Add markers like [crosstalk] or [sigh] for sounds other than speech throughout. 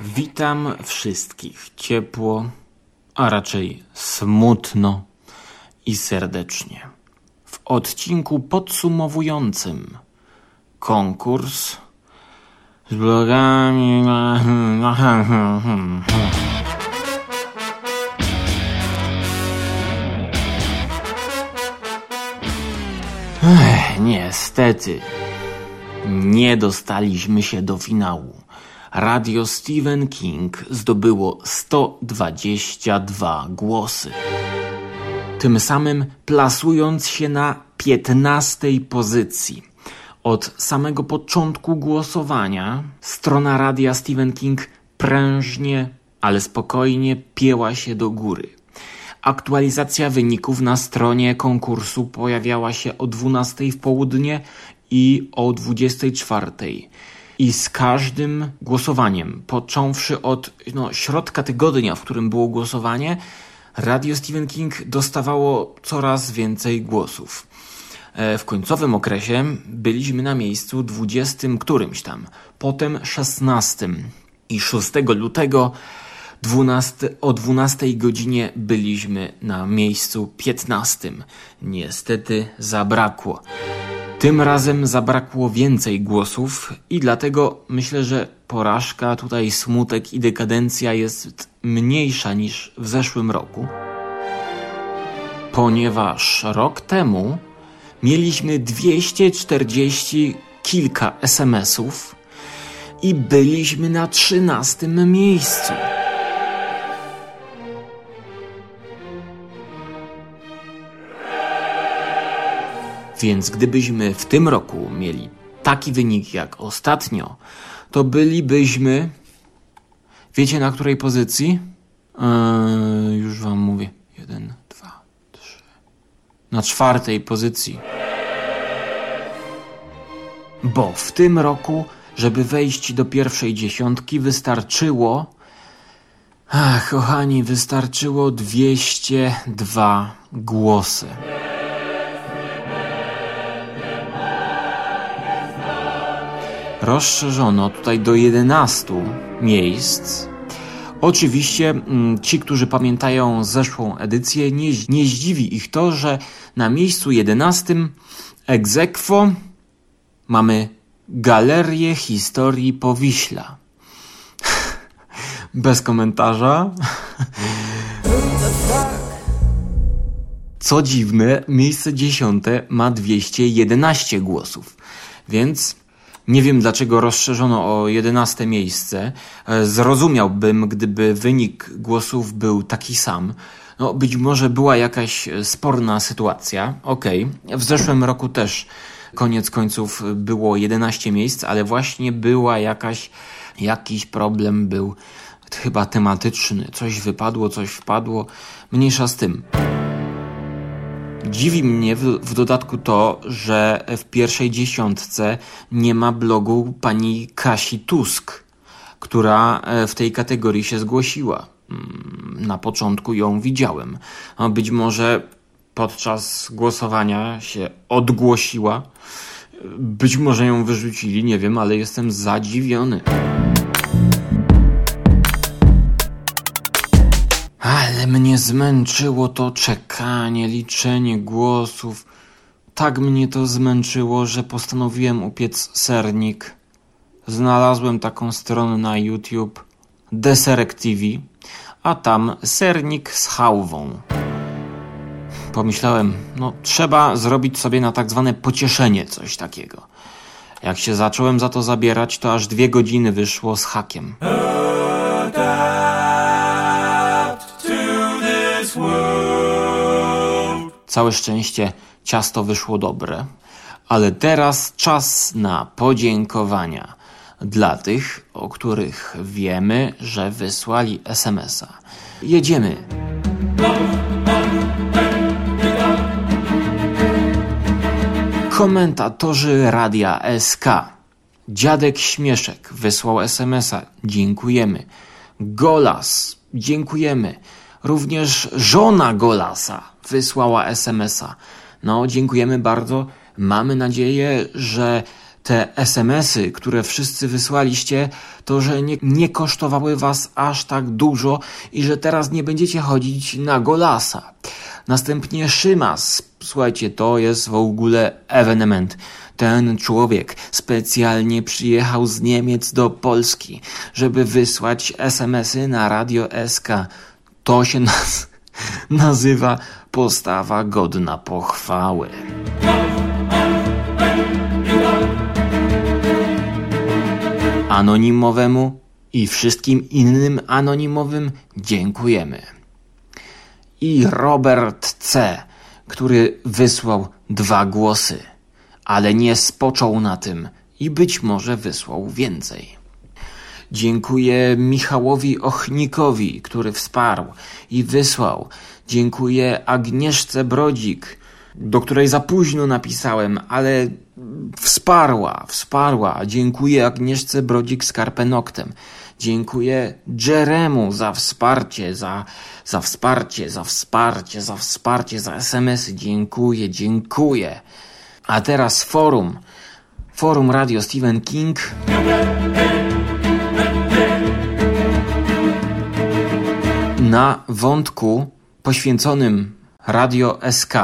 Witam wszystkich ciepło, a raczej smutno i serdecznie. W odcinku podsumowującym konkurs z blogami. Niestety, nie dostaliśmy się do finału. Radio Stephen King zdobyło 122 głosy. Tym samym plasując się na 15 pozycji. Od samego początku głosowania strona radia Stephen King prężnie, ale spokojnie pieła się do góry. Aktualizacja wyników na stronie konkursu pojawiała się o 12 w południe i o 24. I z każdym głosowaniem, począwszy od no, środka tygodnia, w którym było głosowanie, Radio Stephen King dostawało coraz więcej głosów. E, W końcowym okresie byliśmy na miejscu 20 którymś tam, potem 16 i 6 lutego 12, o 12 godzinie byliśmy na miejscu 15. Niestety zabrakło. Tym razem zabrakło więcej głosów i dlatego myślę, że porażka, tutaj smutek i dekadencja jest mniejsza niż w zeszłym roku. Ponieważ rok temu mieliśmy 240 kilka SMS-ów i byliśmy na 13 miejscu. Więc gdybyśmy w tym roku mieli taki wynik jak ostatnio, to bylibyśmy. Wiecie na której pozycji? Eee, już wam mówię. Jeden, dwa, trzy. Na czwartej pozycji. Bo w tym roku, żeby wejść do pierwszej dziesiątki, wystarczyło. Ach, kochani, wystarczyło 202 głosy. Rozszerzono tutaj do 11 miejsc. Oczywiście mm, ci, którzy pamiętają zeszłą edycję, nie, nie zdziwi ich to, że na miejscu 11 ex aequo mamy Galerię Historii Powiśla. [laughs] Bez komentarza. Co dziwne, miejsce dziesiąte ma 211 głosów, więc nie wiem dlaczego rozszerzono o 11 miejsce. E, Zrozumiałbym, gdyby wynik głosów był taki sam. No, być może była jakaś sporna sytuacja. Okej, w zeszłym roku też koniec końców było 11 miejsc, ale właśnie była jakaś, jakiś problem był chyba tematyczny. Coś wypadło, coś wpadło. Mniejsza z tym. Dziwi mnie w, w dodatku to, że w pierwszej dziesiątce nie ma blogu pani Kasi Tusk, która e, w tej kategorii się zgłosiła. Mm, Na początku ją widziałem. Być może podczas głosowania się odgłosiła. Być może ją wyrzucili, nie wiem, ale jestem zadziwiony. Ale mnie zmęczyło to czekanie, liczenie głosów. Tak mnie to zmęczyło, że postanowiłem upiec sernik. Znalazłem taką stronę na YouTube Deserek TV, a tam sernik z chałwą. Pomyślałem, no trzeba zrobić sobie na tak zwane pocieszenie coś takiego. Jak się zacząłem za to zabierać, to aż dwie godziny wyszło z hakiem. Całe szczęście ciasto wyszło dobre, ale teraz czas na podziękowania dla tych, o których wiemy, że wysłali SMS-a. Jedziemy. Komentatorzy Radia SK. Dziadek Śmieszek wysłał SMS-a. Dziękujemy. Golas. Dziękujemy. Również żona Golasa wysłała SMS-a. No, dziękujemy bardzo. Mamy nadzieję, że te SMS-y, które wszyscy wysłaliście, to że nie, nie kosztowały was aż tak dużo i że teraz nie będziecie chodzić na golasa. Następnie Szymas. Słuchajcie, to jest w ogóle ewenement. Ten człowiek specjalnie przyjechał z Niemiec do Polski, żeby wysłać SMS-y na Radio SK. To się nas nazywa postawa godna pochwały. Anonimowemu i wszystkim innym anonimowym dziękujemy. I Robert C., który wysłał dwa głosy, ale nie spoczął na tym i być może wysłał więcej. Dziękuję Michałowi Ochnikowi, który wsparł i wysłał. Dziękuję Agnieszce Brodzik, do której za późno napisałem, ale wsparła, wsparła. Dziękuję Agnieszce Brodzik z Karpenoktem. Dziękuję Jeremu za wsparcie, za, za wsparcie, za wsparcie, za wsparcie, za SMS-y. Dziękuję, dziękuję. A teraz forum. Forum Radio Stephen King. Na wątku poświęconym Radio SK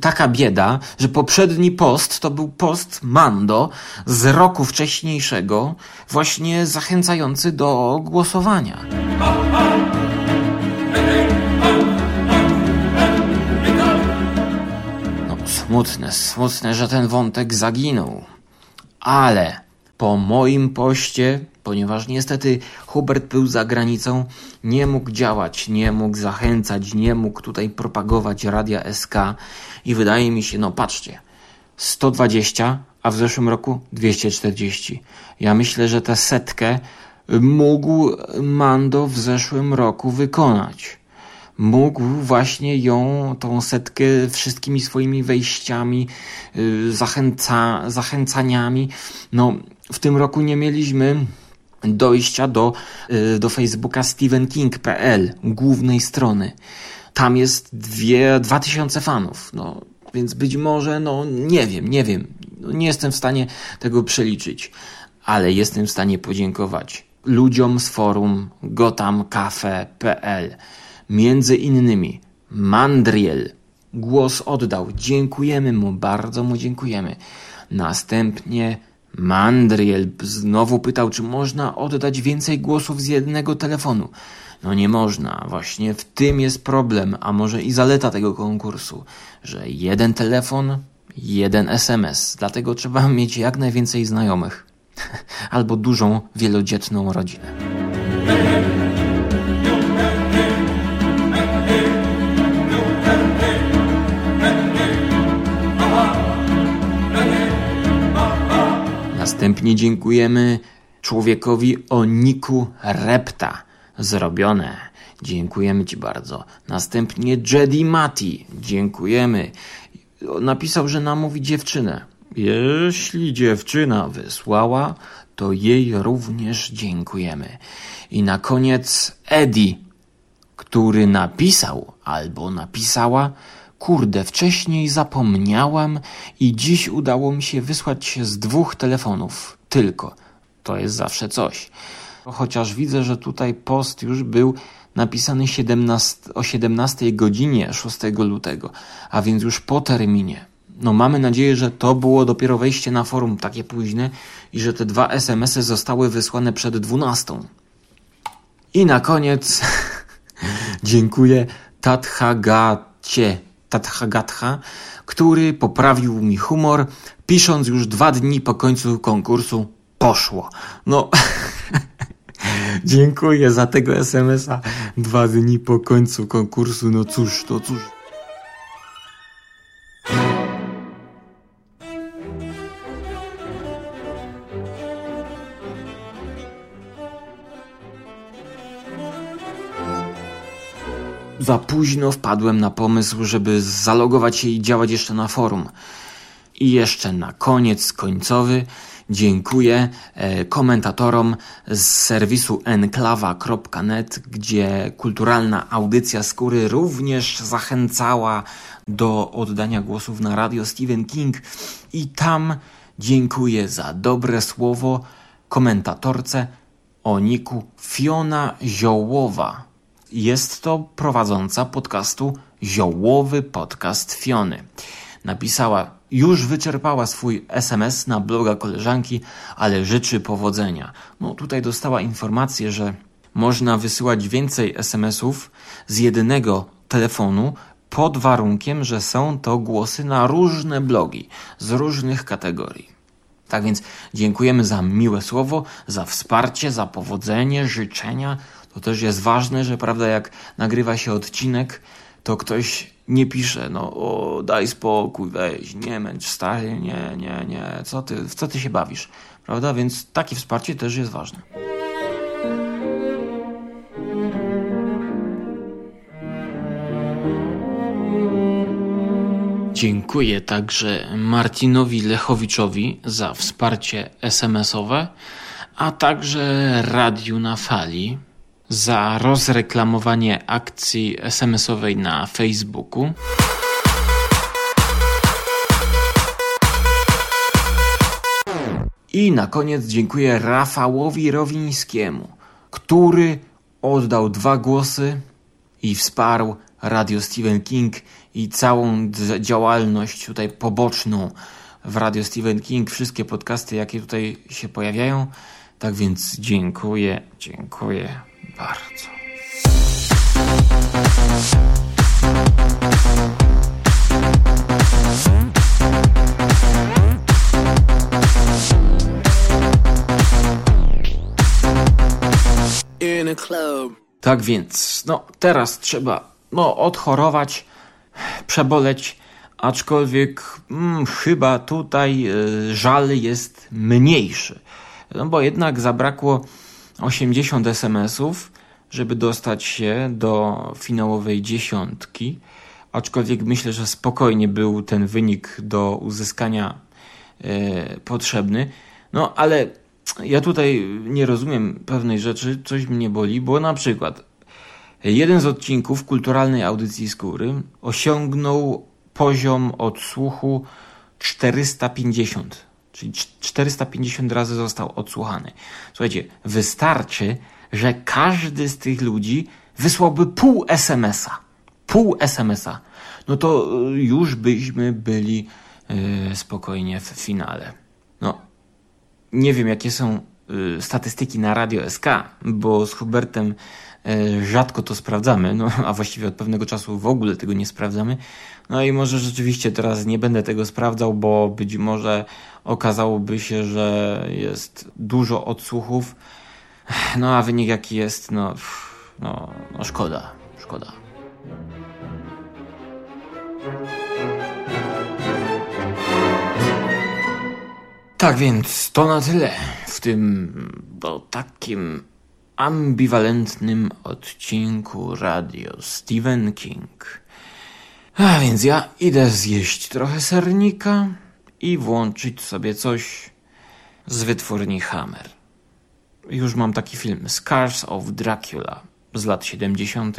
taka bieda, że poprzedni post to był post Mando z roku wcześniejszego, właśnie zachęcający do głosowania. No, smutne, smutne, że ten wątek zaginął. Ale po moim poście ponieważ niestety Hubert był za granicą, nie mógł działać, nie mógł zachęcać, nie mógł tutaj propagować Radia SK i wydaje mi się, no patrzcie, 120, a w zeszłym roku 240. Ja myślę, że tę setkę mógł Mando w zeszłym roku wykonać mógł właśnie ją, tą setkę, wszystkimi swoimi wejściami, y, zachęca, zachęcaniami. No, w tym roku nie mieliśmy dojścia do, y, do Facebooka stephenking.pl, głównej strony. Tam jest dwie, dwa tysiące fanów. No, więc być może, no nie wiem, nie wiem. No, nie jestem w stanie tego przeliczyć, ale jestem w stanie podziękować ludziom z forum gotamcafe.pl. Między innymi Mandriel głos oddał. Dziękujemy mu, bardzo mu dziękujemy. Następnie Mandriel znowu pytał, czy można oddać więcej głosów z jednego telefonu. No nie można, właśnie w tym jest problem, a może i zaleta tego konkursu, że jeden telefon, jeden SMS, dlatego trzeba mieć jak najwięcej znajomych. [laughs] Albo dużą, wielodzietną rodzinę. Następnie dziękujemy człowiekowi o niku Repta. Zrobione. Dziękujemy Ci bardzo. Następnie Jedi Mati. Dziękujemy. Napisał, że namówi dziewczynę. Jeśli dziewczyna wysłała, to jej również dziękujemy. I na koniec Eddie, który napisał albo napisała Kurde, wcześniej zapomniałam i dziś udało mi się wysłać z dwóch telefonów. Tylko. To jest zawsze coś. Chociaż widzę, że tutaj post już był napisany 17, o 17 godzinie 6 lutego, a więc już po terminie. No mamy nadzieję, że to było dopiero wejście na forum takie późne i że te dwa SMS-y zostały wysłane przed 12. I na koniec [laughs] dziękuję Tathagacie Tathagatha, który poprawił mi humor, pisząc już dwa dni po końcu konkursu poszło. No, [laughs] dziękuję za tego SMS-a dwa dni po końcu konkursu. No cóż, to cóż. Za późno wpadłem na pomysł, żeby zalogować się i działać jeszcze na forum. I jeszcze na koniec końcowy dziękuję e, komentatorom z serwisu enklawa.net, gdzie kulturalna audycja skóry również zachęcała do oddania głosów na radio Stephen King i tam dziękuję za dobre słowo komentatorce o niku Fiona Ziołowa. Jest to prowadząca podcastu Ziołowy Podcast Fiony. Napisała, już wyczerpała swój SMS na bloga koleżanki, ale życzy powodzenia. No tutaj dostała informację, że można wysyłać więcej SMS-ów z jednego telefonu pod warunkiem, że są to głosy na różne blogi z różnych kategorii. Tak więc dziękujemy za miłe słowo, za wsparcie, za powodzenie, życzenia. To też jest ważne, że prawda, jak nagrywa się odcinek, to ktoś nie pisze, no o, daj spokój, weź, nie męcz, stary, nie, nie, nie, co ty, w co ty się bawisz, prawda? Więc takie wsparcie też jest ważne. Dziękuję także Martinowi Lechowiczowi za wsparcie SMS-owe, a także Radiu na Fali za rozreklamowanie akcji SMS-owej na Facebooku. I na koniec dziękuję Rafałowi Rowińskiemu, który oddał dwa głosy i wsparł Radio Stephen King i całą działalność tutaj poboczną w Radio Stephen King, wszystkie podcasty, jakie tutaj się pojawiają. Tak więc dziękuję, dziękuję bardzo. Tak więc, no teraz trzeba no, odchorować, przeboleć, aczkolwiek mm, chyba tutaj y, żal jest mniejszy. No bo jednak zabrakło 80 SMS-ów, żeby dostać się do finałowej dziesiątki. Aczkolwiek myślę, że spokojnie był ten wynik do uzyskania e, potrzebny. No ale ja tutaj nie rozumiem pewnej rzeczy, coś mnie boli, bo na przykład jeden z odcinków kulturalnej audycji skóry osiągnął poziom odsłuchu 450 czyli 450 razy został odsłuchany. Słuchajcie, wystarczy, że każdy z tych ludzi wysłałby pół SMS-a. Pół SMS-a. No to y, już byśmy byli yy, spokojnie w finale. No, nie wiem, jakie są yy, statystyki na Radio SK, bo z Hubertem yy, rzadko to sprawdzamy, no a właściwie od pewnego czasu w ogóle tego nie sprawdzamy. No i może rzeczywiście teraz nie będę tego sprawdzał, bo być może okazałoby się, że jest dużo odsłuchów. No a wynik jaki jest, no, no, no szkoda, szkoda. Tak więc to na tyle w tym bo takim ambiwalentnym odcinku radio Stephen King. A więc ja idę zjeść trochę sernika i włączyć sobie coś z wytwórni Hammer. Już mam taki film Scars of Dracula z lat 70.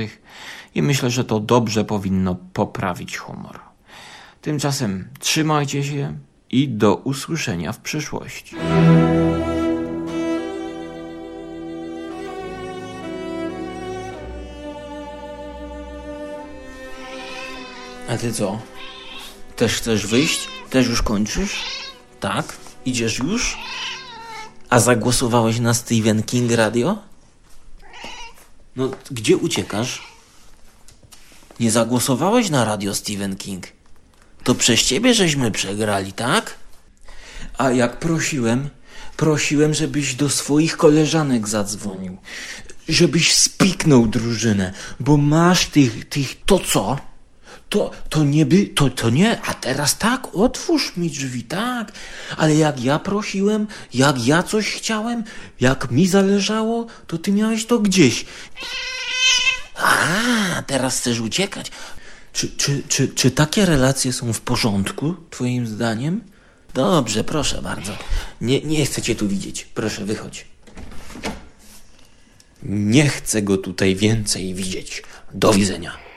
i myślę, że to dobrze powinno poprawić humor. Tymczasem trzymajcie się i do usłyszenia w przyszłości. A ty co? Też chcesz wyjść? Też już kończysz? Tak? Idziesz już? A zagłosowałeś na Stephen King Radio? No, gdzie uciekasz? Nie zagłosowałeś na radio Stephen King? To przez ciebie żeśmy przegrali, tak? A jak prosiłem, prosiłem, żebyś do swoich koleżanek zadzwonił. Żebyś spiknął drużynę, bo masz tych, tych, to co? To, to nie by, to, to nie, a teraz tak, otwórz mi drzwi, tak. Ale jak ja prosiłem, jak ja coś chciałem, jak mi zależało, to ty miałeś to gdzieś. A, teraz chcesz uciekać. Czy, czy, czy, czy takie relacje są w porządku, twoim zdaniem? Dobrze, proszę bardzo. Nie, nie chcę cię tu widzieć. Proszę, wychodź. Nie chcę go tutaj więcej widzieć. Do widzenia.